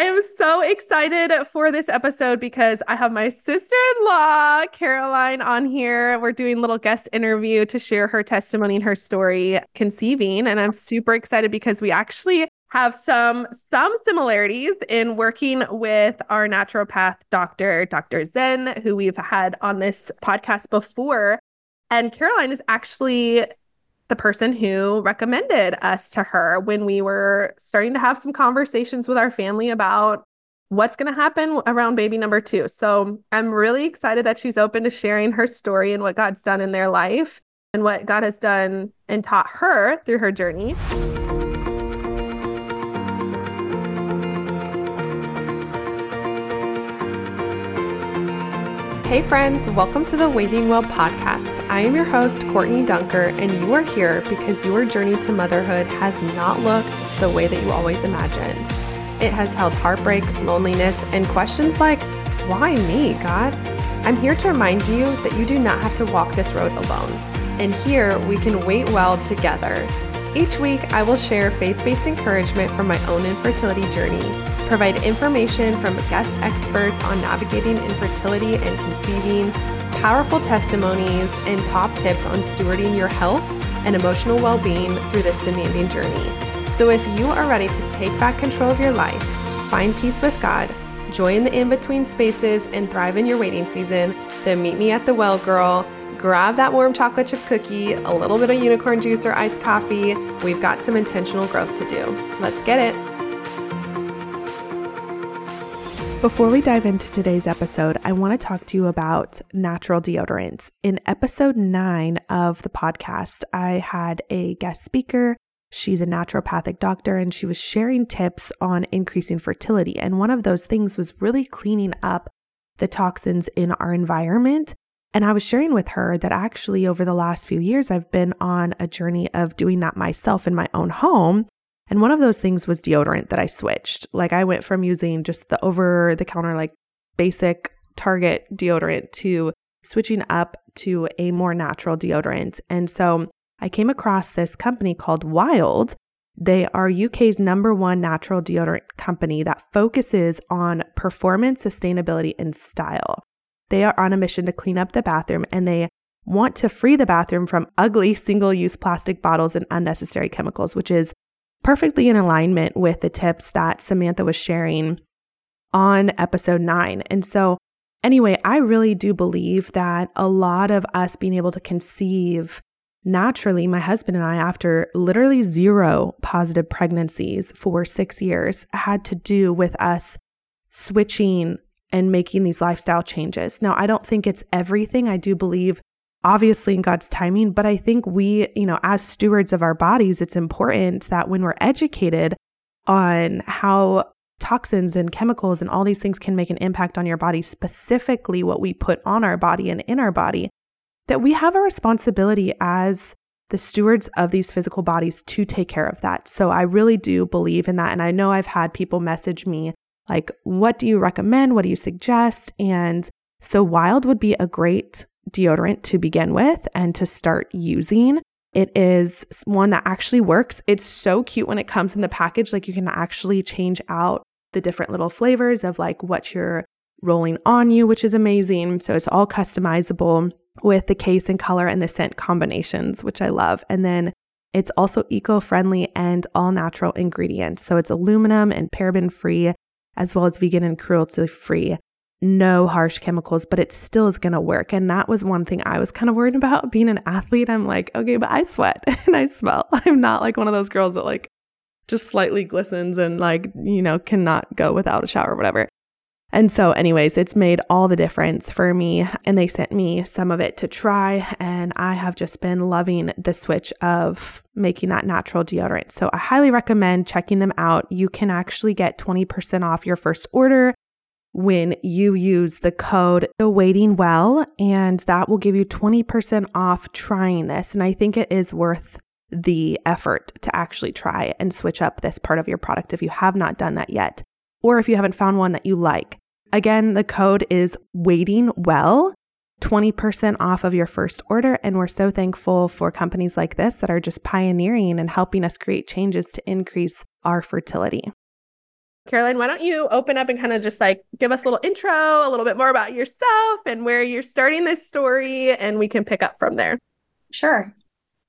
I am so excited for this episode because I have my sister in law, Caroline, on here. We're doing a little guest interview to share her testimony and her story conceiving. And I'm super excited because we actually have some some similarities in working with our naturopath doctor, Dr. Zen, who we've had on this podcast before. And Caroline is actually the person who recommended us to her when we were starting to have some conversations with our family about what's going to happen around baby number two. So I'm really excited that she's open to sharing her story and what God's done in their life and what God has done and taught her through her journey. Hey, friends, welcome to the Waiting Well podcast. I am your host, Courtney Dunker, and you are here because your journey to motherhood has not looked the way that you always imagined. It has held heartbreak, loneliness, and questions like, Why me, God? I'm here to remind you that you do not have to walk this road alone. And here we can wait well together. Each week, I will share faith based encouragement from my own infertility journey provide information from guest experts on navigating infertility and conceiving, powerful testimonies, and top tips on stewarding your health and emotional well being through this demanding journey. So, if you are ready to take back control of your life, find peace with God, join the in between spaces, and thrive in your waiting season, then meet me at the Well Girl grab that warm chocolate chip cookie, a little bit of unicorn juice or iced coffee. We've got some intentional growth to do. Let's get it. Before we dive into today's episode, I want to talk to you about natural deodorants. In episode nine of the podcast, I had a guest speaker. She's a naturopathic doctor and she was sharing tips on increasing fertility. And one of those things was really cleaning up the toxins in our environment. And I was sharing with her that actually over the last few years, I've been on a journey of doing that myself in my own home. And one of those things was deodorant that I switched. Like I went from using just the over the counter, like basic Target deodorant to switching up to a more natural deodorant. And so I came across this company called Wild. They are UK's number one natural deodorant company that focuses on performance, sustainability, and style. They are on a mission to clean up the bathroom and they want to free the bathroom from ugly single use plastic bottles and unnecessary chemicals, which is perfectly in alignment with the tips that Samantha was sharing on episode nine. And so, anyway, I really do believe that a lot of us being able to conceive naturally, my husband and I, after literally zero positive pregnancies for six years, had to do with us switching and making these lifestyle changes. Now, I don't think it's everything. I do believe obviously in God's timing. But I think we, you know, as stewards of our bodies, it's important that when we're educated on how toxins and chemicals and all these things can make an impact on your body, specifically what we put on our body and in our body, that we have a responsibility as the stewards of these physical bodies to take care of that. So I really do believe in that. And I know I've had people message me like, what do you recommend? What do you suggest? And so Wild would be a great deodorant to begin with and to start using. It is one that actually works. It's so cute when it comes in the package. Like you can actually change out the different little flavors of like what you're rolling on you, which is amazing. So it's all customizable with the case and color and the scent combinations, which I love. And then it's also eco friendly and all natural ingredients. So it's aluminum and paraben free, as well as vegan and cruelty free no harsh chemicals, but it still is going to work. And that was one thing I was kind of worried about being an athlete. I'm like, okay, but I sweat and I smell. I'm not like one of those girls that like just slightly glistens and like, you know, cannot go without a shower or whatever. And so, anyways, it's made all the difference for me. And they sent me some of it to try. And I have just been loving the switch of making that natural deodorant. So, I highly recommend checking them out. You can actually get 20% off your first order when you use the code the waiting well and that will give you 20% off trying this. And i think it is worth the effort to actually try and switch up this part of your product if you have not done that yet or if you haven't found one that you like. Again the code is waiting well 20% off of your first order. And we're so thankful for companies like this that are just pioneering and helping us create changes to increase our fertility Caroline, why don't you open up and kind of just like give us a little intro, a little bit more about yourself and where you're starting this story, and we can pick up from there. Sure.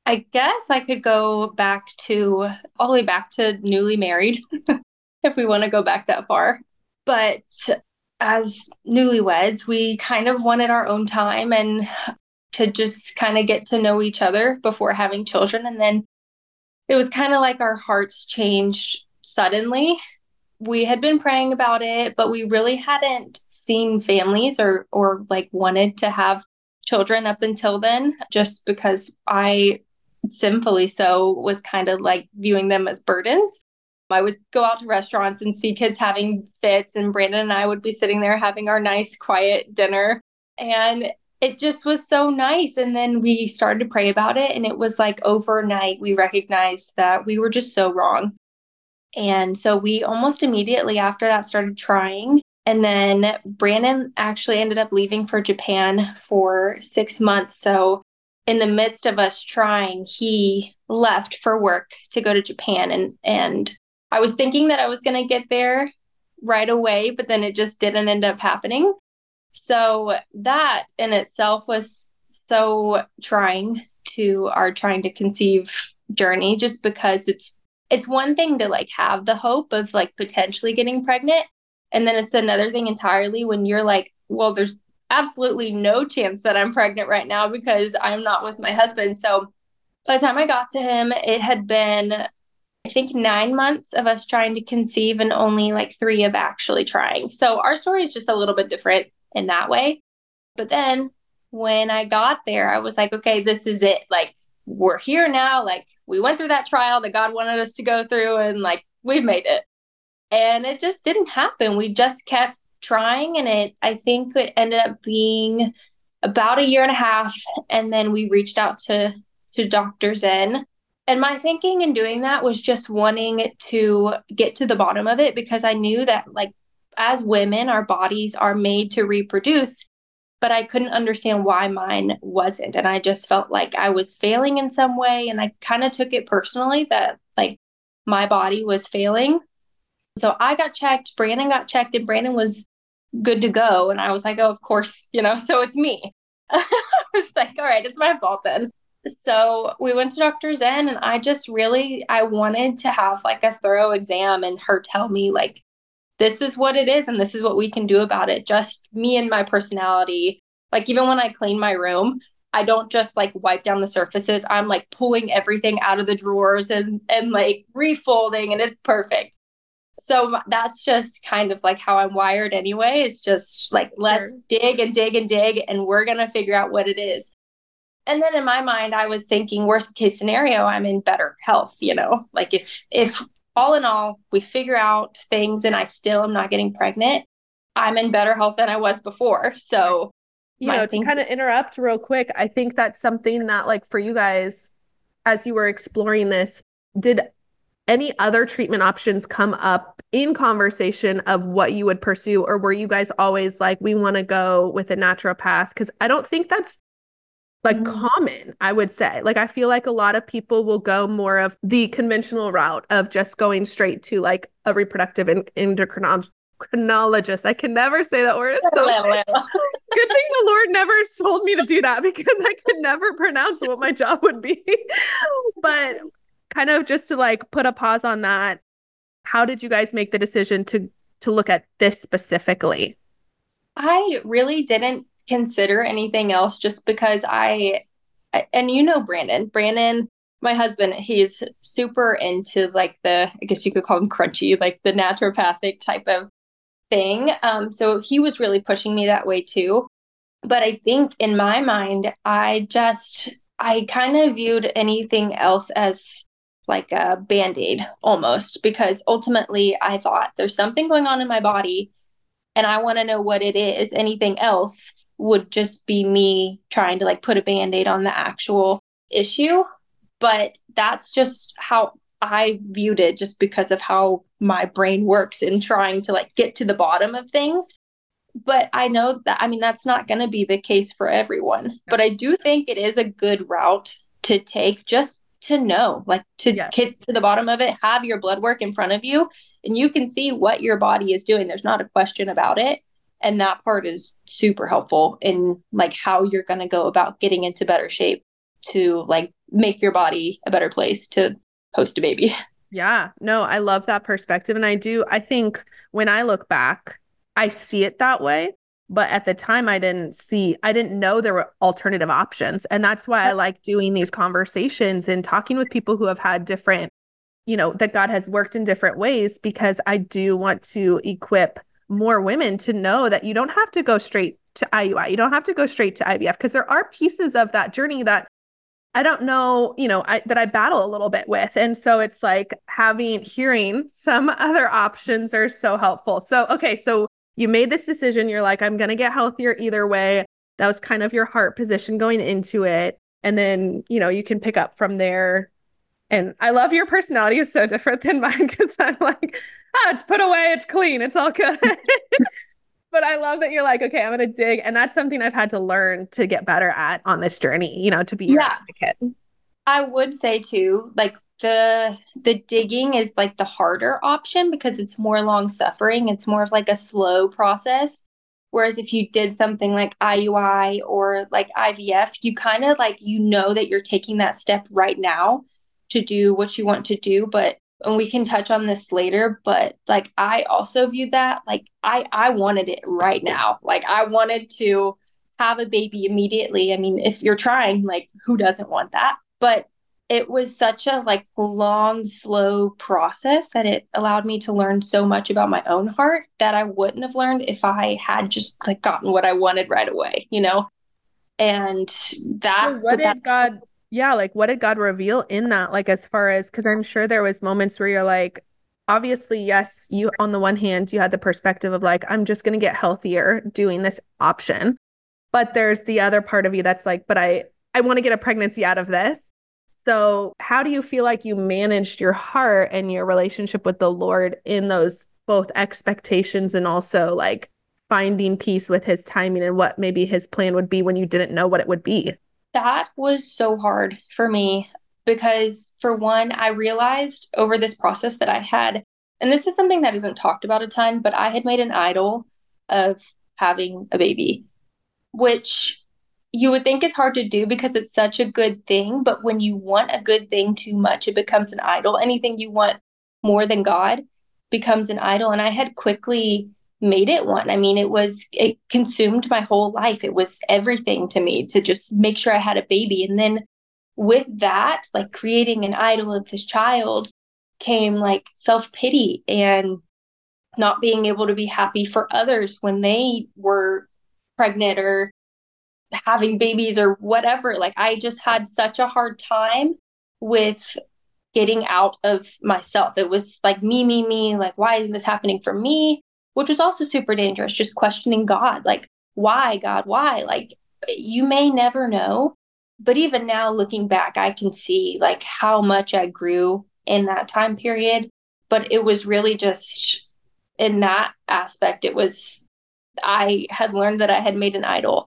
I guess I could go back to all the way back to newly married if we want to go back that far. But as newlyweds, we kind of wanted our own time and to just kind of get to know each other before having children. And then it was kind of like our hearts changed suddenly. We had been praying about it, but we really hadn't seen families or or like wanted to have children up until then just because I sinfully so was kind of like viewing them as burdens. I would go out to restaurants and see kids having fits, and Brandon and I would be sitting there having our nice, quiet dinner. And it just was so nice. And then we started to pray about it. And it was like overnight, we recognized that we were just so wrong. And so we almost immediately after that started trying. And then Brandon actually ended up leaving for Japan for six months. So in the midst of us trying, he left for work to go to Japan. And and I was thinking that I was gonna get there right away, but then it just didn't end up happening. So that in itself was so trying to our trying to conceive journey just because it's it's one thing to like have the hope of like potentially getting pregnant and then it's another thing entirely when you're like well there's absolutely no chance that I'm pregnant right now because I'm not with my husband so by the time I got to him it had been I think 9 months of us trying to conceive and only like 3 of actually trying so our story is just a little bit different in that way. But then when I got there, I was like, okay, this is it. Like, we're here now. Like, we went through that trial that God wanted us to go through, and like, we've made it. And it just didn't happen. We just kept trying, and it, I think it ended up being about a year and a half. And then we reached out to, to Dr. Zen. And my thinking in doing that was just wanting to get to the bottom of it because I knew that, like, as women, our bodies are made to reproduce, but I couldn't understand why mine wasn't. And I just felt like I was failing in some way. And I kind of took it personally that like my body was failing. So I got checked, Brandon got checked, and Brandon was good to go. And I was like, oh, of course, you know, so it's me. I was like, all right, it's my fault then. So we went to Dr. Zen and I just really I wanted to have like a thorough exam and her tell me like this is what it is and this is what we can do about it. Just me and my personality. Like even when I clean my room, I don't just like wipe down the surfaces. I'm like pulling everything out of the drawers and and like refolding and it's perfect. So that's just kind of like how I'm wired anyway. It's just like let's sure. dig and dig and dig and we're going to figure out what it is. And then in my mind I was thinking worst case scenario I'm in better health, you know. Like if if all in all, we figure out things and I still am not getting pregnant. I'm in better health than I was before. So, you know, to kind of interrupt real quick, I think that's something that, like, for you guys, as you were exploring this, did any other treatment options come up in conversation of what you would pursue? Or were you guys always like, we want to go with a naturopath? Because I don't think that's like mm-hmm. common, I would say. Like I feel like a lot of people will go more of the conventional route of just going straight to like a reproductive and endocrinologist. I can never say that word. So good thing the Lord never told me to do that because I could never pronounce what my job would be. but kind of just to like put a pause on that, how did you guys make the decision to to look at this specifically? I really didn't consider anything else just because I, and you know, Brandon, Brandon, my husband, he's super into like the, I guess you could call him crunchy, like the naturopathic type of thing. Um, so he was really pushing me that way too. But I think in my mind, I just, I kind of viewed anything else as like a band aid almost, because ultimately I thought there's something going on in my body and I want to know what it is. Anything else would just be me trying to like put a band-aid on the actual issue but that's just how i viewed it just because of how my brain works in trying to like get to the bottom of things but i know that i mean that's not going to be the case for everyone but i do think it is a good route to take just to know like to yes. get to the bottom of it have your blood work in front of you and you can see what your body is doing. There's not a question about it. And that part is super helpful in like how you're going to go about getting into better shape to like make your body a better place to host a baby. Yeah, no, I love that perspective. And I do, I think when I look back, I see it that way. But at the time, I didn't see, I didn't know there were alternative options. And that's why I like doing these conversations and talking with people who have had different, you know, that God has worked in different ways, because I do want to equip more women to know that you don't have to go straight to IUI. You don't have to go straight to IVF because there are pieces of that journey that I don't know, you know, I, that I battle a little bit with. And so it's like having, hearing some other options are so helpful. So, okay, so you made this decision. You're like, I'm going to get healthier either way. That was kind of your heart position going into it. And then, you know, you can pick up from there. And I love your personality is so different than mine because I'm like, ah, it's put away, it's clean, it's all good. but I love that you're like, okay, I'm to dig. And that's something I've had to learn to get better at on this journey, you know, to be your yeah. advocate. I would say too, like the the digging is like the harder option because it's more long suffering. It's more of like a slow process. Whereas if you did something like IUI or like IVF, you kind of like you know that you're taking that step right now to do what you want to do, but and we can touch on this later but like i also viewed that like i i wanted it right now. Like i wanted to have a baby immediately. I mean if you're trying like who doesn't want that? But it was such a like long slow process that it allowed me to learn so much about my own heart that i wouldn't have learned if i had just like gotten what i wanted right away you know? And that so what did that, god yeah like what did god reveal in that? Like as far as because i'm sure there was moments where you're like obviously yes you on the one hand you had the perspective of like i'm just going to get healthier doing this option. But there's the other part of you that's like but i i want to get a pregnancy out of this. So how do you feel like you managed your heart and your relationship with the lord in those both expectations and also like finding peace with his timing and what maybe his plan would be when you didn't know what it would be that was so hard for me because, for one, I realized over this process that I had, and this is something that isn't talked about a ton, but I had made an idol of having a baby, which you would think is hard to do because it's such a good thing. But when you want a good thing too much, it becomes an idol. Anything you want more than God becomes an idol. And I had quickly made it one. I mean, it was, it consumed my whole life. It was everything to me to just make sure I had a baby. And then with that, like creating an idol of this child came like self pity and not being able to be happy for others when they were pregnant or having babies or whatever. Like I just had such a hard time with getting out of myself. It was like me, me, me. Like, why isn't this happening for me? Which was also super dangerous, just questioning God, like, why, God, why? Like, you may never know. But even now, looking back, I can see like how much I grew in that time period. But it was really just in that aspect, it was, I had learned that I had made an idol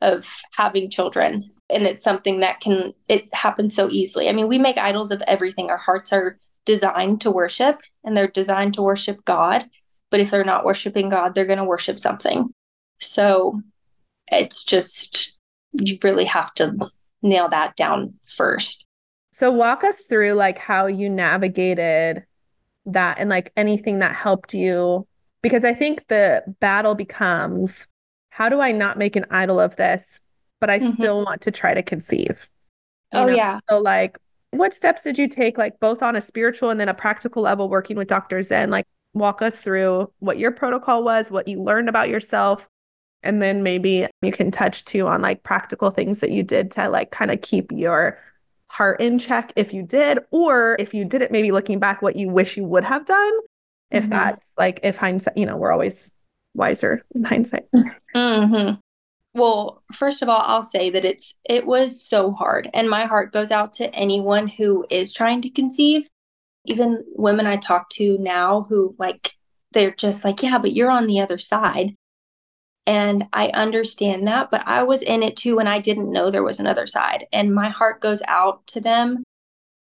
of having children. And it's something that can, it happens so easily. I mean, we make idols of everything. Our hearts are designed to worship and they're designed to worship God. But if they're not worshiping God, they're going to worship something. So it's just, you really have to nail that down first. So walk us through like how you navigated that and like anything that helped you because I think the battle becomes how do I not make an idol of this but I mm-hmm. still want to try to conceive. Oh know? yeah. So like what steps did you take like both on a spiritual and then a practical level working with Dr. Zen like walk us through what your protocol was, what you learned about yourself, and then maybe you can touch too on like practical things that you did to like kind of keep your heart in check if you did, or if you didn't, maybe looking back, what you wish you would have done. If mm-hmm. that's like, if hindsight, you know, we're always wiser in hindsight. Mm-hmm. Well, first of all, I'll say that it's it was so hard, and my heart goes out to anyone who is trying to conceive even women I talk to now who like, they're just like, yeah, but you're on the other side. And I understand that, but I was in it too and I didn't know there was another side. And my heart goes out to them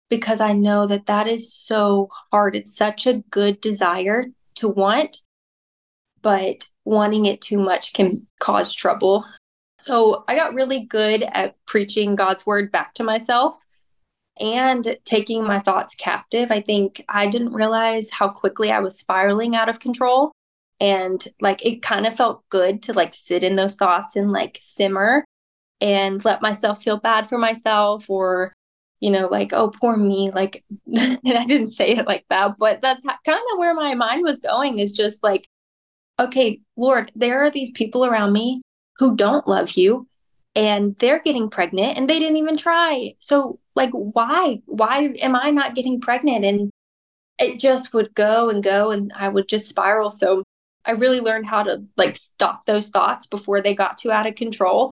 because I know that that is so hard. It's such a good desire to want, but wanting it too much can cause trouble. So I got really good at preaching God's word back to myself and taking my thoughts captive. I think I didn't realize how quickly I was spiraling out of control. And like it kind of felt good to like sit in those thoughts and like simmer and let myself feel bad for myself or you know like oh poor me like and i didn't say it like that but that's kind of where my mind was going is just like okay lord there are these people around me who don't love you and they're getting pregnant and they didn't even try so like why why am i not getting pregnant and it just would go and go and i would just spiral so i really learned how to like stop those thoughts before they got too out of control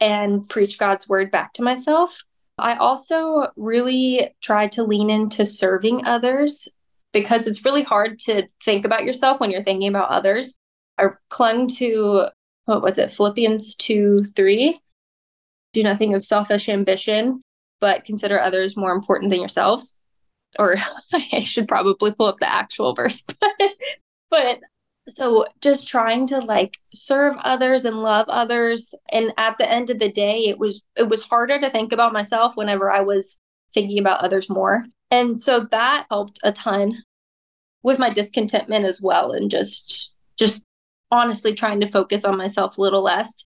and preach god's word back to myself I also really tried to lean into serving others because it's really hard to think about yourself when you're thinking about others. I clung to, what was it, Philippians 2 3. Do nothing of selfish ambition, but consider others more important than yourselves. Or I should probably pull up the actual verse, but, so just trying to like serve others and love others. And at the end of the day it was it was harder to think about myself whenever i was thinking about others more. And so that helped a ton with my discontentment as well and just just honestly trying to focus on myself a little less.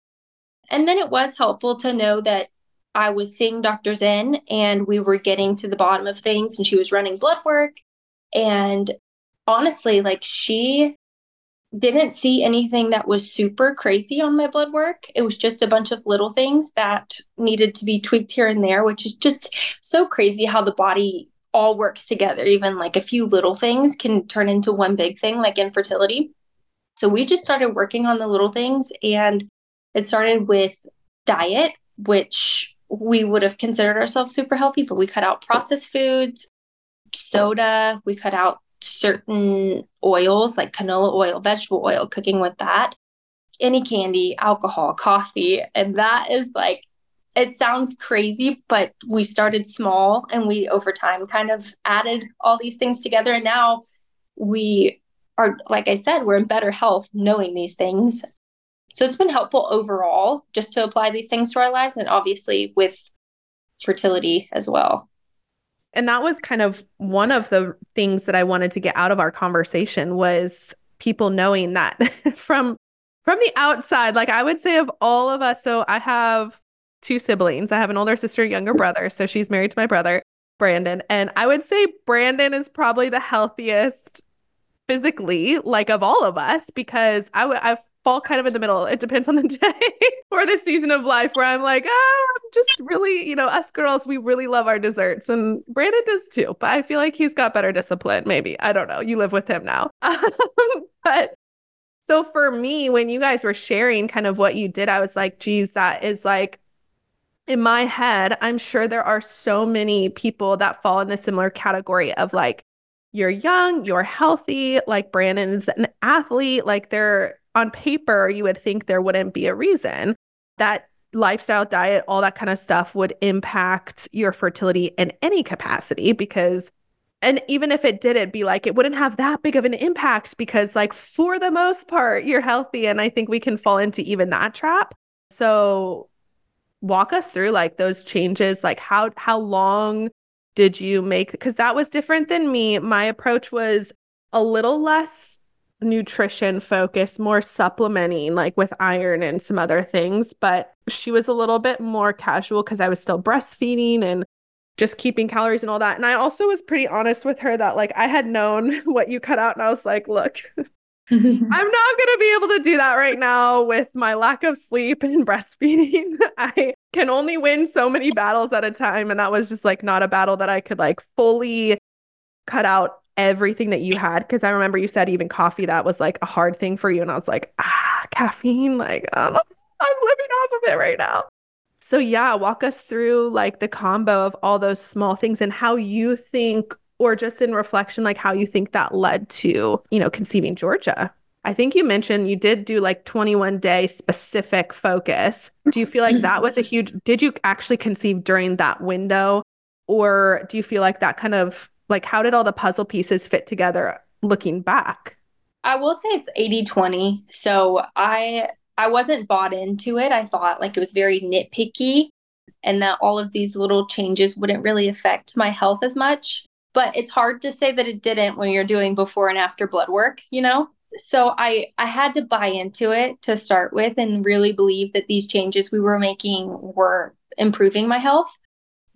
And then it was helpful to know that i was seeing Dr. Zen and we were getting to the bottom of things and she was running blood work and honestly like she didn't see anything that was super crazy on my blood work. It was just a bunch of little things that needed to be tweaked here and there, which is just so crazy how the body all works together. Even like a few little things can turn into one big thing, like infertility. So we just started working on the little things, and it started with diet, which we would have considered ourselves super healthy, but we cut out processed foods, soda, we cut out certain oils like canola oil, vegetable oil, cooking with that, any candy, alcohol, coffee. And that is like, it sounds crazy, but we started small and we over time kind of added all these things together. And now we are, like I said, we're in better health knowing these things. So it's been helpful overall just to apply these things to our lives and obviously with fertility as well. And that was kind of one of the things that I wanted to get out of our conversation was people knowing that from from the outside, like I would say of all of us, so I have two siblings. I have an older sister, younger brother, so she's married to my brother, Brandon, and I would say Brandon is probably the healthiest physically like of all of us because I would I've fall kind of in the middle. It depends on the day or the season of life where I'm like, oh, I'm just really, you know, us girls, we really love our desserts. And Brandon does too, but I feel like he's got better discipline, maybe. I don't know. You live with him now. Um, but so for me, when you guys were sharing kind of what you did, I was like, geez, that is like, in my head, I'm sure there are so many people that fall in the similar category of like, you're young, you're healthy, like Brandon's an athlete, like they're on paper, you would think there wouldn't be a reason that lifestyle, diet, all that kind of stuff would impact your fertility in any capacity because and even if it did it be like it wouldn't have that big of an impact because like for the most part you're healthy and I think we can fall into even that trap. So walk us through like those changes like how how long did you make because that was different than me. My approach was a little less nutrition focus, more supplementing, like with iron and some other things. But she was a little bit more casual because I was still breastfeeding and just keeping calories and all that. And I also was pretty honest with her that, like, I had known what you cut out, and I was like, look, I'm not going to be able to do that right now with my lack of sleep and breastfeeding. I can only win so many battles at a time. And that was just like not a battle that I could like fully cut out everything that you had because I remember you said even coffee that was like a hard thing for you and I was like ah caffeine like I'm living off of it right now. So yeah, walk us through like the combo of all those small things and how you think or just in reflection like how you think that led to, you know, conceiving Georgia. I think you mentioned you did do like 21 day specific focus. Do you feel like that was a huge did you actually conceive during that window Or do you feel like that kind of like how did all the puzzle pieces fit together looking back? I will say it's 80-20. So I I wasn't bought into it. I thought like it was very nitpicky and that all of these little changes wouldn't really affect my health as much. But it's hard to say that it didn't when you're doing before and after blood work, you know? So I I had to buy into it to start with and really believe that these changes we were making were improving my health.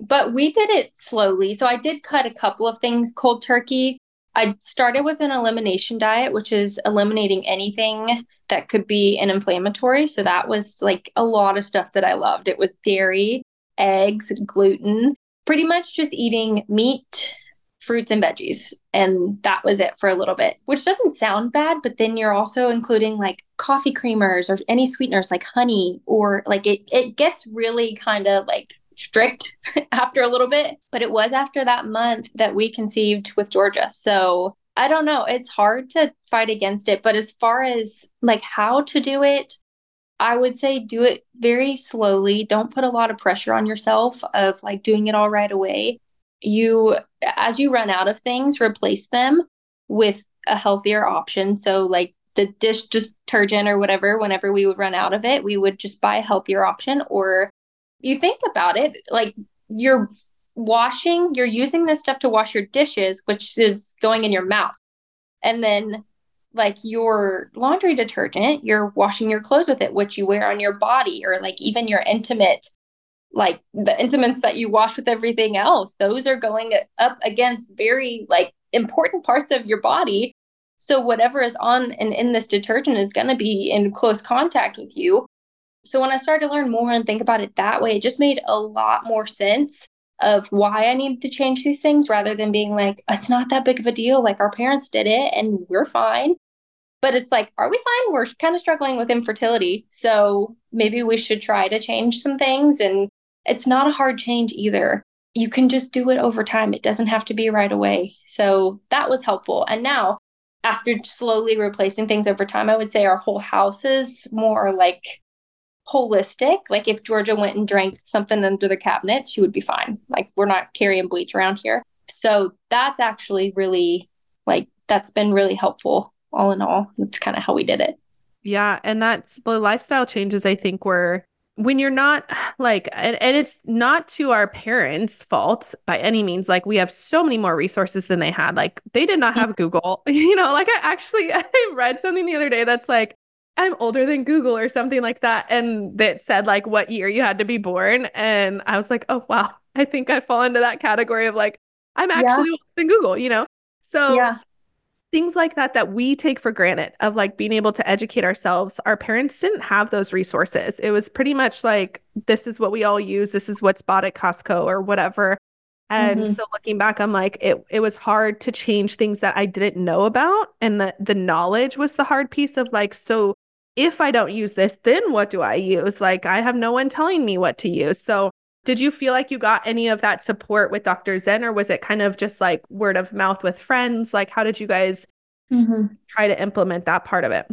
But we did it slowly. So I did cut a couple of things cold turkey. I started with an elimination diet, which is eliminating anything that could be an inflammatory. So that was like a lot of stuff that I loved. It was dairy, eggs, gluten, pretty much just eating meat, fruits, and veggies. And that was it for a little bit, which doesn't sound bad, but then you're also including like coffee creamers or any sweeteners like honey, or like it, it gets really kind of like strict after a little bit. But it was after that month that we conceived with Georgia. So I don't know. It's hard to fight against it. But as far as like how to do it, I would say do it very slowly. Don't put a lot of pressure on yourself of like doing it all right away. You, as you run out of things, replace them with a healthier option. So, like the dish detergent or whatever, whenever we would run out of it, we would just buy a healthier option or you think about it, like you're washing, you're using this stuff to wash your dishes, which is going in your mouth. And then like your laundry detergent, you're washing your clothes with it, which you wear on your body, or like even your intimate, like the intimates that you wash with everything else, those are going up against very like important parts of your body. So whatever is on and in this detergent is going to be in close contact with you. So when I started to learn more and think about it that way, it just made a lot more sense of why I needed to change these things rather than being like, it's not that big of a deal. Like our parents did it and we're fine. But it's like, are we fine? We're kind of struggling with infertility. So maybe we should try to change some things. And it's not a hard change either. You can just do it over time. It doesn't have to be right away. So that was helpful. And now, after slowly replacing things over time, I would say our whole house is more like holistic. Like if Georgia went and drank something under the cabinet, she would be fine. Like we're not carrying bleach around here. So that's actually really like that's been really helpful all in all. That's kind of how we did it. Yeah, and that's the lifestyle changes I think were when you're not like and, and it's not to our parents fault by any means like we have so many more resources than they had like they did not have mm-hmm. google you know like i actually i read something the other day that's like I'm older than Google or something like that. And that said like what year you had to be born. And I was like, oh wow, I think I fall into that category of like, I'm actually yeah. older than Google, you know? So yeah. things like that that we take for granted of like being able to educate ourselves. Our parents didn't have those resources. It was pretty much like this is what we all use, this is what's bought at Costco or whatever. And mm-hmm. so looking back, I'm like, it it was hard to change things that I didn't know about. And the the knowledge was the hard piece of like, so if I don't use this, then what do I use? Like, I have no one telling me what to use. So, did you feel like you got any of that support with Dr. Zen, or was it kind of just like word of mouth with friends? Like, how did you guys mm-hmm. try to implement that part of it?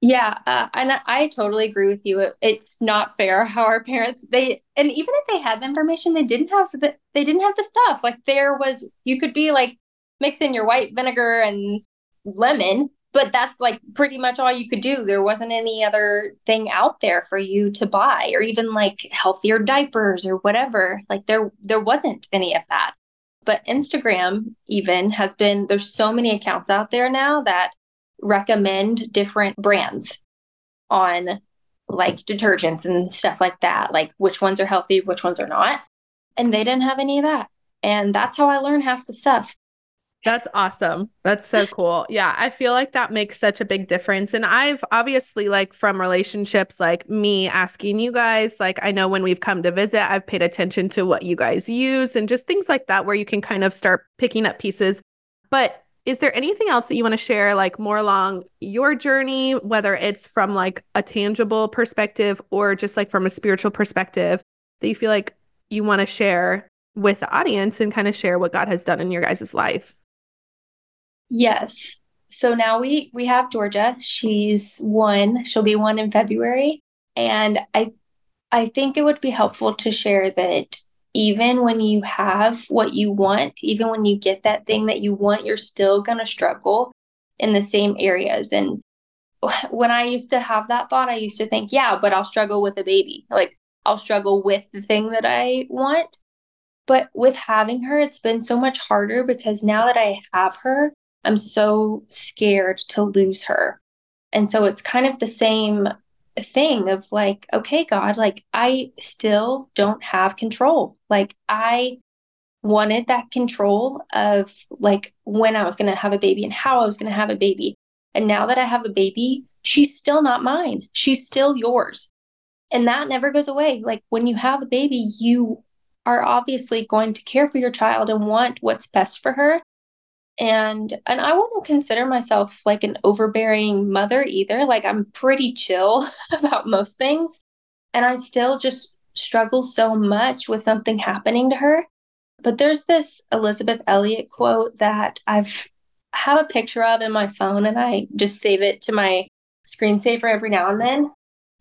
Yeah, uh, and I totally agree with you. It, it's not fair how our parents they and even if they had the information, they didn't have the they didn't have the stuff. Like there was, you could be like mixing your white vinegar and lemon, but that's like pretty much all you could do. There wasn't any other thing out there for you to buy or even like healthier diapers or whatever. Like there there wasn't any of that. But Instagram even has been there's so many accounts out there now that recommend different brands on like detergents and stuff like that, like which ones are healthy, which ones are not. And they didn't have any of that. And that's how I learned half the stuff. That's awesome. That's so cool. Yeah, I feel like that makes such a big difference. And I've obviously, like, from relationships, like me asking you guys, like, I know when we've come to visit, I've paid attention to what you guys use and just things like that, where you can kind of start picking up pieces. But is there anything else that you want to share, like, more along your journey, whether it's from like a tangible perspective or just like from a spiritual perspective that you feel like you want to share with the audience and kind of share what God has done in your guys' life? Yes. So now we we have Georgia. She's one. She'll be one in February. And I I think it would be helpful to share that even when you have what you want, even when you get that thing that you want, you're still going to struggle in the same areas. And when I used to have that thought, I used to think, yeah, but I'll struggle with a baby. Like I'll struggle with the thing that I want. But with having her, it's been so much harder because now that I have her, I'm so scared to lose her. And so it's kind of the same thing of like, okay, God, like I still don't have control. Like I wanted that control of like when I was going to have a baby and how I was going to have a baby. And now that I have a baby, she's still not mine. She's still yours. And that never goes away. Like when you have a baby, you are obviously going to care for your child and want what's best for her and and I wouldn't consider myself like an overbearing mother either. Like I'm pretty chill about most things, and I still just struggle so much with something happening to her. But there's this Elisabeth Elliot quote that I've have a picture of in my phone and I just save it to my screensaver every now and then.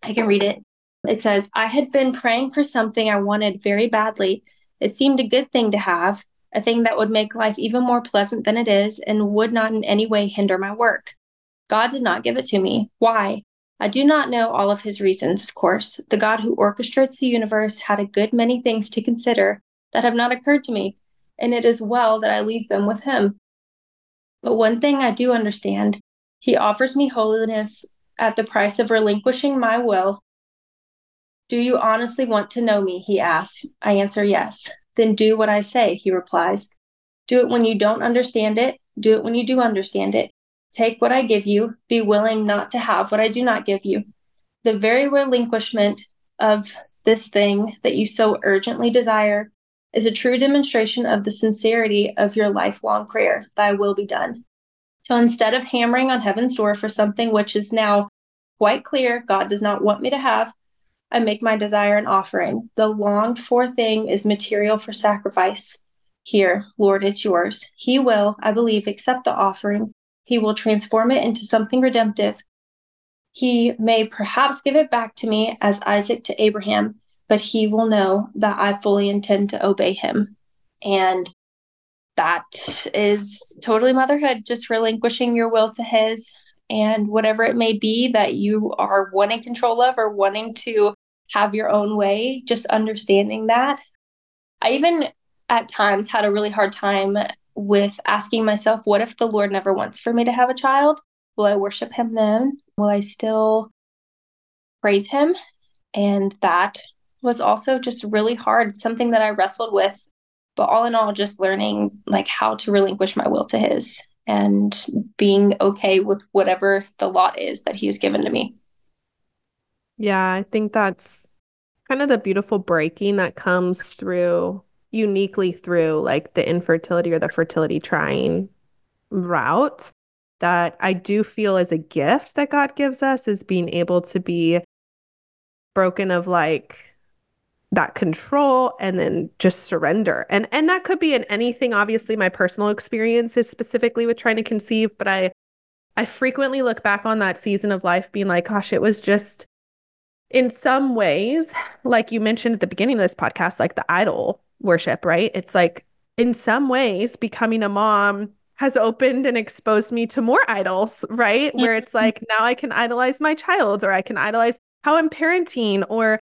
I can read it. It says, I had been praying for something I wanted very badly. It seemed a good thing to have, a thing that would make life even more pleasant than it is and would not in any way hinder my work. God did not give it to me. Why? I do not know all of his reasons, of course. The God who orchestrates the universe had a good many things to consider that have not occurred to me, and it is well that I leave them with him. But one thing I do understand he offers me holiness at the price of relinquishing my will. Do you honestly want to know me? He asks. I answer yes. Then do what I say, he replies. Do it when you don't understand it. Do it when you do understand it. Take what I give you. Be willing not to have what I do not give you. The very relinquishment of this thing that you so urgently desire is a true demonstration of the sincerity of your lifelong prayer, Thy will be done. So instead of hammering on heaven's door for something which is now quite clear God does not want me to have, I make my desire an offering. The longed for thing is material for sacrifice. Here, Lord, it's yours. He will, I believe, accept the offering. He will transform it into something redemptive. He may perhaps give it back to me as Isaac to Abraham, but he will know that I fully intend to obey him. And that is totally motherhood, just relinquishing your will to his and whatever it may be that you are wanting control of or wanting to have your own way, just understanding that. I even at times had a really hard time with asking myself, what if the Lord never wants for me to have a child? Will I worship him then? Will I still praise him? And that was also just really hard, something that I wrestled with. But all in all, just learning like how to relinquish my will to his and being okay with whatever the lot is that he has given to me. Yeah, I think that's kind of the beautiful breaking that comes through uniquely through like the infertility or the fertility trying route that I do feel as a gift that God gives us is being able to be broken of like that control and then just surrender. And and that could be in anything obviously my personal experience is specifically with trying to conceive, but I I frequently look back on that season of life being like gosh, it was just in some ways, like you mentioned at the beginning of this podcast, like the idol worship, right? It's like in some ways becoming a mom has opened and exposed me to more idols, right? Where it's mm-hmm. like now I can idolize my child or I can idolize how I'm parenting or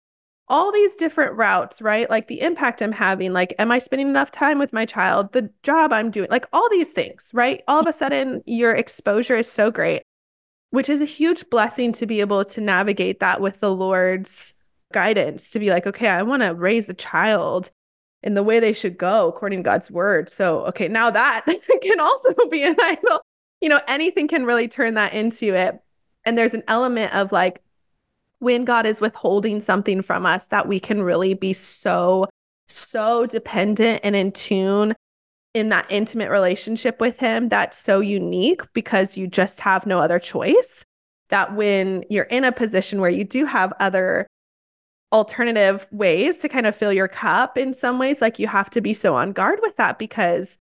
all these different routes, right? Like the impact I'm having, like, am I spending enough time with my child? The job I'm doing, like all these things, right? All of a sudden, your exposure is so great, which is a huge blessing to be able to navigate that with the Lord's guidance to be like, okay, I want to raise a child in the way they should go according to God's word. So, okay, now that can also be an idol. You know, anything can really turn that into it. And there's an element of like, when God is withholding something from us that we can really be so, so dependent and in tune in that intimate relationship with Him that's so unique because you just have no other choice. That when you're in a position where you do have other alternative ways to kind of fill your cup in some ways, like you have to be so on guard with that because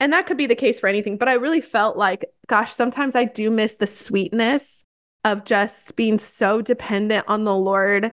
and that could be the case for anything, but I really felt like, gosh, sometimes I do miss the sweetness of just being so dependent on the Lord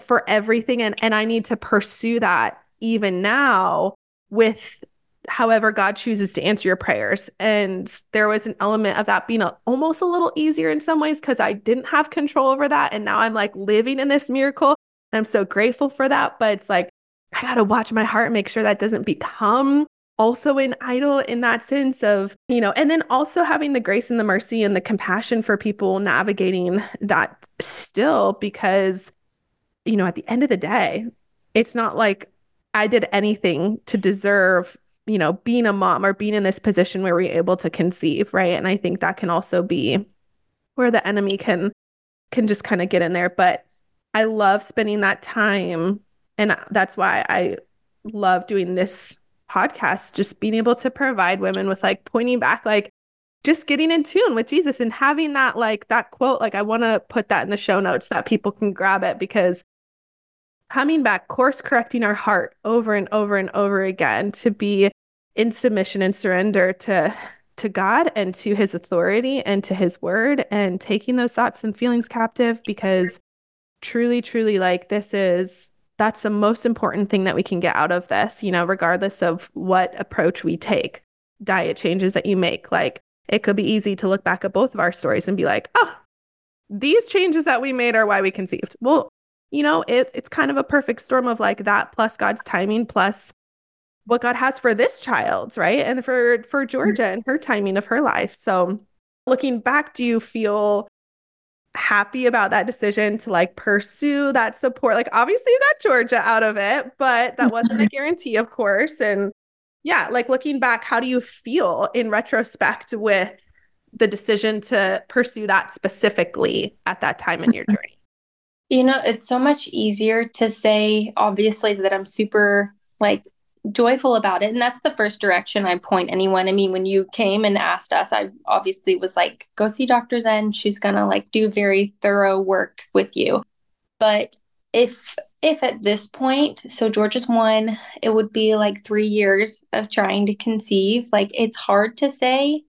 for everything and and I need to pursue that even now with however God chooses to answer your prayers. And there was an element of that being a, almost a little easier in some ways because I didn't have control over that. And now I'm like living in this miracle. And I'm so grateful for that. But it's like, I got to watch my heart and make sure that doesn't become also an idol in that sense of, you know, and then also having the grace and the mercy and the compassion for people navigating that still because, you know, at the end of the day, it's not like I did anything to deserve, you know, being a mom or being in this position where we're able to conceive, right? And I think that can also be where the enemy can can just kind of get in there, but I love spending that time and that's why I love doing this podcast, just being able to provide women with like pointing back, like just getting in tune with Jesus and having that like that quote. Like I want to put that in the show notes that people can grab it because coming back, course correcting our heart over and over and over again to be in submission and surrender to to God and to his authority and to his word and taking those thoughts and feelings captive because truly truly like this is that's the most important thing that we can get out of this, you know, regardless of what approach we take, diet changes that you make. Like it could be easy to look back at both of our stories and be like, oh, these changes that we made are why we conceived. Well, you know, it, it's kind of a perfect storm of like that plus God's timing plus what God has for this child, right? And for for mm-hmm. Georgia and her timing of her life. So looking back, do you feel happy about that decision to like pursue that support. Like obviously you got Georgia out of it, but that wasn't a guarantee, of course. And yeah, like looking back, how do you feel in retrospect with the decision to pursue that specifically at that time in your mm-hmm. journey? You know, it's so much easier to say obviously that I'm super like joyful about it. And that's the first direction I point anyone. I mean, when you came and asked us, I obviously was like, go see Dr. Zen. She's going to like do very thorough work with you. But if, if at this point, so Georgia's one, it would be like three years of trying to conceive. Like it's hard to say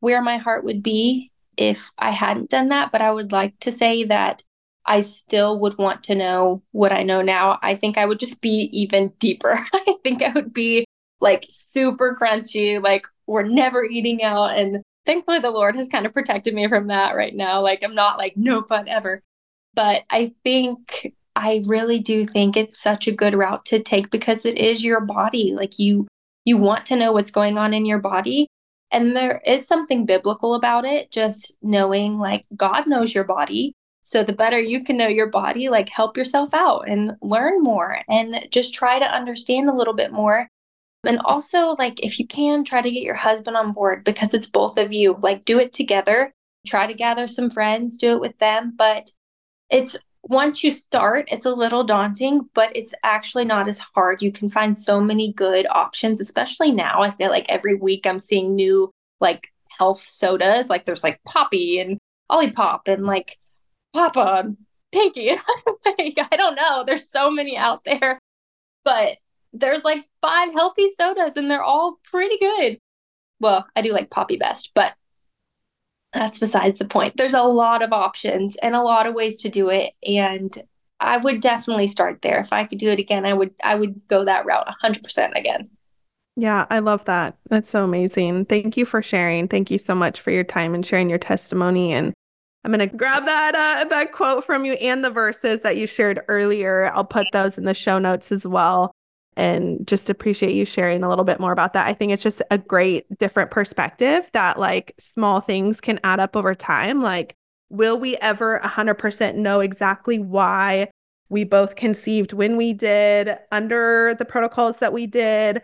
where my heart would be if I hadn't done that. But I would like to say that I still would want to know what I know now. I think I would just be even deeper. I think I would be like super crunchy, like we're never eating out. And thankfully, the Lord has kind of protected me from that right now. Like, I'm not like no fun ever. But I think I really do think it's such a good route to take because it is your body. Like, you, you want to know what's going on in your body. And there is something biblical about it, just knowing like God knows your body so the better you can know your body, like help yourself out and learn more and just try to understand a little bit more. And also, like, if you can, try to get your husband on board because it's both of you. Like, do it together. Try to gather some friends, do it with them. But it's once you start, it's a little daunting, but it's actually not as hard. You can find so many good options, especially now. I feel like every week I'm seeing new, like, health sodas. Like, there's like Poppi and Olipop and like Papa Pinky. like, I don't know. There's so many out there, but there's like five healthy sodas and they're all pretty good. Well, I do like Poppi best, but that's besides the point. There's a lot of options and a lot of ways to do it. And I would definitely start there. If I could do it again, I would I would go that route 100% again. Yeah, I love that. That's so amazing. Thank you for sharing. Thank you so much for your time and sharing your testimony and I'm gonna grab that uh, that quote from you and the verses that you shared earlier. I'll put those in the show notes as well. And just appreciate you sharing a little bit more about that. I think it's just a great different perspective that like small things can add up over time. Like, will we ever 100% know exactly why we both conceived when we did under the protocols that we did?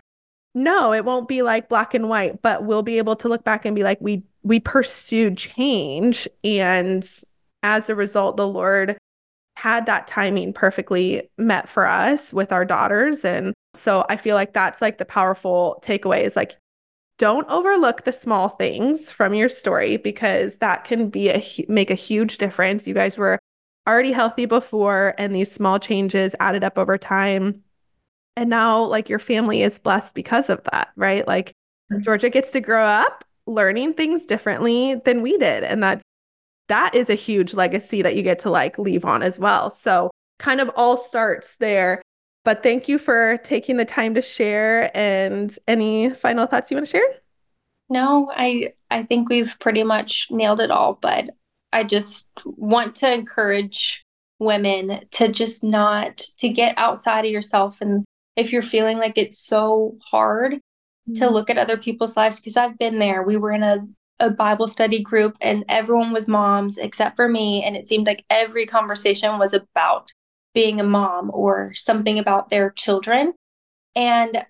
No, it won't be like black and white, but we'll be able to look back and be like, we we pursued change. And as a result, the Lord had that timing perfectly met for us with our daughters. And so I feel like that's like the powerful takeaway is like, don't overlook the small things from your story because that can be a make a huge difference. You guys were already healthy before and these small changes added up over time. And now like your family is blessed because of that, right? Like mm-hmm. Georgia gets to grow up learning things differently than we did and that that is a huge legacy that you get to like leave on as well so kind of all starts there But thank you for taking the time to share. And any final thoughts you want to share? No, I I think we've pretty much nailed it all, but I just want to encourage women to just not to get outside of yourself and if you're feeling like it's so hard to look at other people's lives because I've been there. We were in a a Bible study group and everyone was moms except for me and it seemed like every conversation was about being a mom or something about their children. And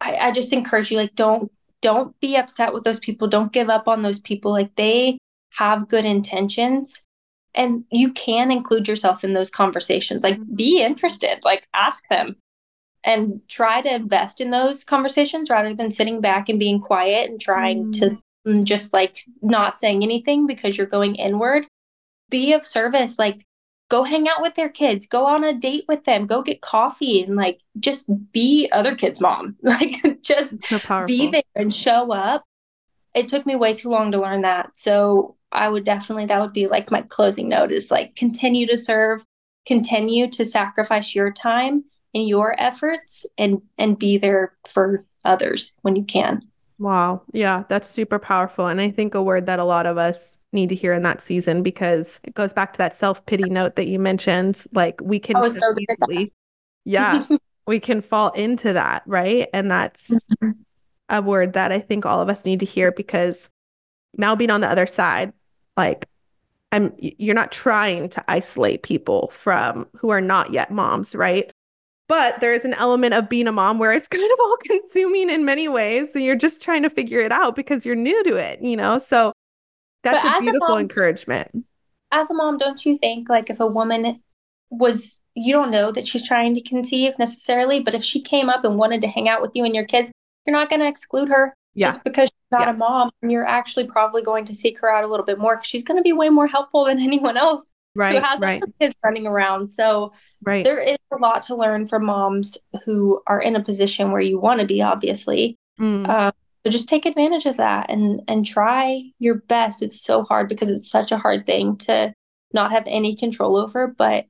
I, I just encourage you like don't don't be upset with those people. Don't give up on those people. Like they have good intentions and you can include yourself in those conversations. Like be interested, like ask them and try to invest in those conversations rather than sitting back and being quiet and trying mm. to just like not saying anything because you're going inward. Be of service. Like go hang out with their kids, go on a date with them, go get coffee and like just be other kids' mom. Like just so be there and show up. It took me way too long to learn that. So I would definitely that would be like my closing note is like continue to serve, continue to sacrifice your time and your efforts and and be there for others when you can. Wow. Yeah, that's super powerful. And I think a word that a lot of us need to hear in that season because it goes back to that self pity note that you mentioned. Like we can so easily, yeah, we can fall into that, right? And that's mm-hmm. a word that I think all of us need to hear because now being on the other side, like I'm you're not trying to isolate people from who are not yet moms, right? But there's an element of being a mom where it's kind of all consuming in many ways. So you're just trying to figure it out because you're new to it, you know? So that's but a beautiful a mom, encouragement. As a mom, don't you think like if a woman was, you don't know that she's trying to conceive necessarily, but if she came up and wanted to hang out with you and your kids, you're not going to exclude her yeah. just because she's not yeah. a mom. And you're actually probably going to seek her out a little bit more because she's going to be way more helpful than anyone else right, who has right. kids running around. So right. there is a lot to learn from moms who are in a position where you want to be, obviously. Mm. Um, so just take advantage of that and and try your best. It's so hard because it's such a hard thing to not have any control over, but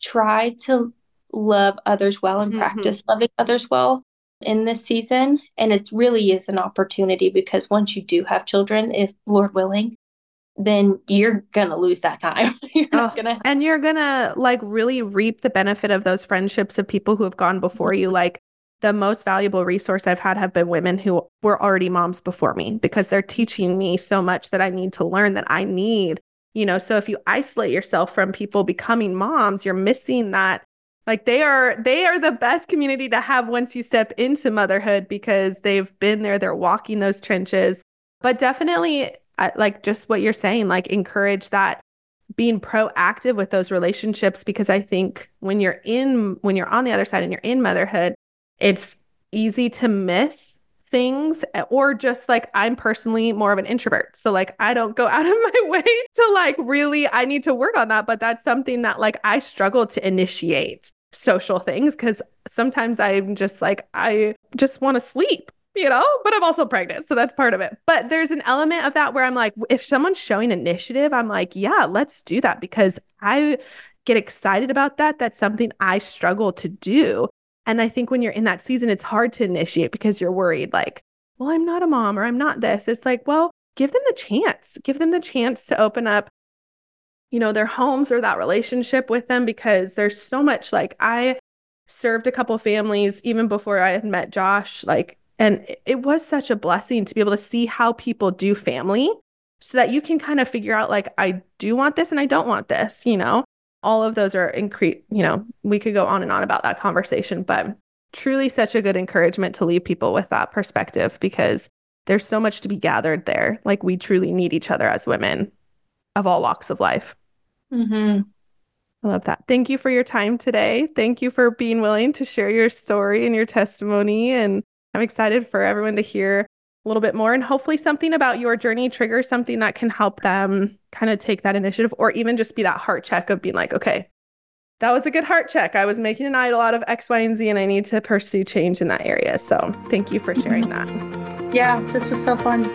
try to love others well and mm-hmm. practice loving others well in this season. And it really is an opportunity because once you do have children, if Lord willing, then you're gonna lose that time. you're oh, gonna and you're gonna like really reap the benefit of those friendships of people who have gone before you. Mm-hmm. Like the most valuable resource I've had have been women who were already moms before me because they're teaching me so much that I need to learn that I need. You know, so if you isolate yourself from people becoming moms, you're missing that like they are they are the best community to have once you step into motherhood because they've been there, they're walking those trenches. But definitely like just what you're saying, like encourage that being proactive with those relationships because I think when you're in when you're on the other side and you're in motherhood, it's easy to miss things eh, or just like I'm personally more of an introvert. So like I don't go out of my way to like really I need to work on that, but that's something that like I struggle to initiate social things cuz sometimes I'm just like I just want to sleep you know, but I'm also pregnant. So that's part of it. But there's an element of that where I'm like, if someone's showing initiative, I'm like, yeah, let's do that because I get excited about that. That's something I struggle to do. And I think when you're in that season, it's hard to initiate because you're worried, like, well, I'm not a mom or I'm not this. It's like, well, give them the chance, give them the chance to open up, you know, their homes or that relationship with them because there's so much like I served a couple families even before I had met Josh, like and it was such a blessing to be able to see how people do family so that you can kind of figure out, like, I do want this and I don't want this, you know? All of those are increase, you know, we could go on and on about that conversation, but truly such a good encouragement to leave people with that perspective because there's so much to be gathered there. Like, we truly need each other as women of all walks of life. Mm-hmm. I love that. Thank you for your time today. Thank you for being willing to share your story and your testimony and I'm excited for everyone to hear a little bit more and hopefully something about your journey triggers something that can help them kind of take that initiative or even just be that heart check of being like, okay, that was a good heart check. I was making an idol out of X, Y, and Z, and I need to pursue change in that area. So thank you for sharing that. Yeah, this was so fun.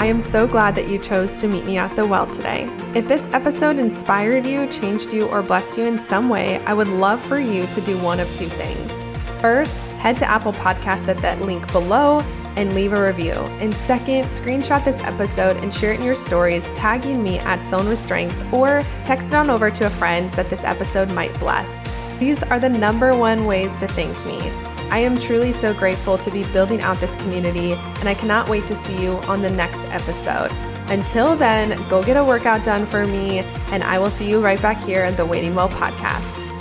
I am so glad that you chose to meet me at the well today. If this episode inspired you, changed you, or blessed you in some way, I would love for you to do one of two things. First, head to Apple Podcast at that link below and leave a review. And second, screenshot this episode and share it in your stories, tagging me at Sown with Strength, or text it on over to a friend that this episode might bless. These are the number one ways to thank me. I am truly so grateful to be building out this community, and I cannot wait to see you on the next episode. Until then, go get a workout done for me, and I will see you right back here at the Waiting Well podcast.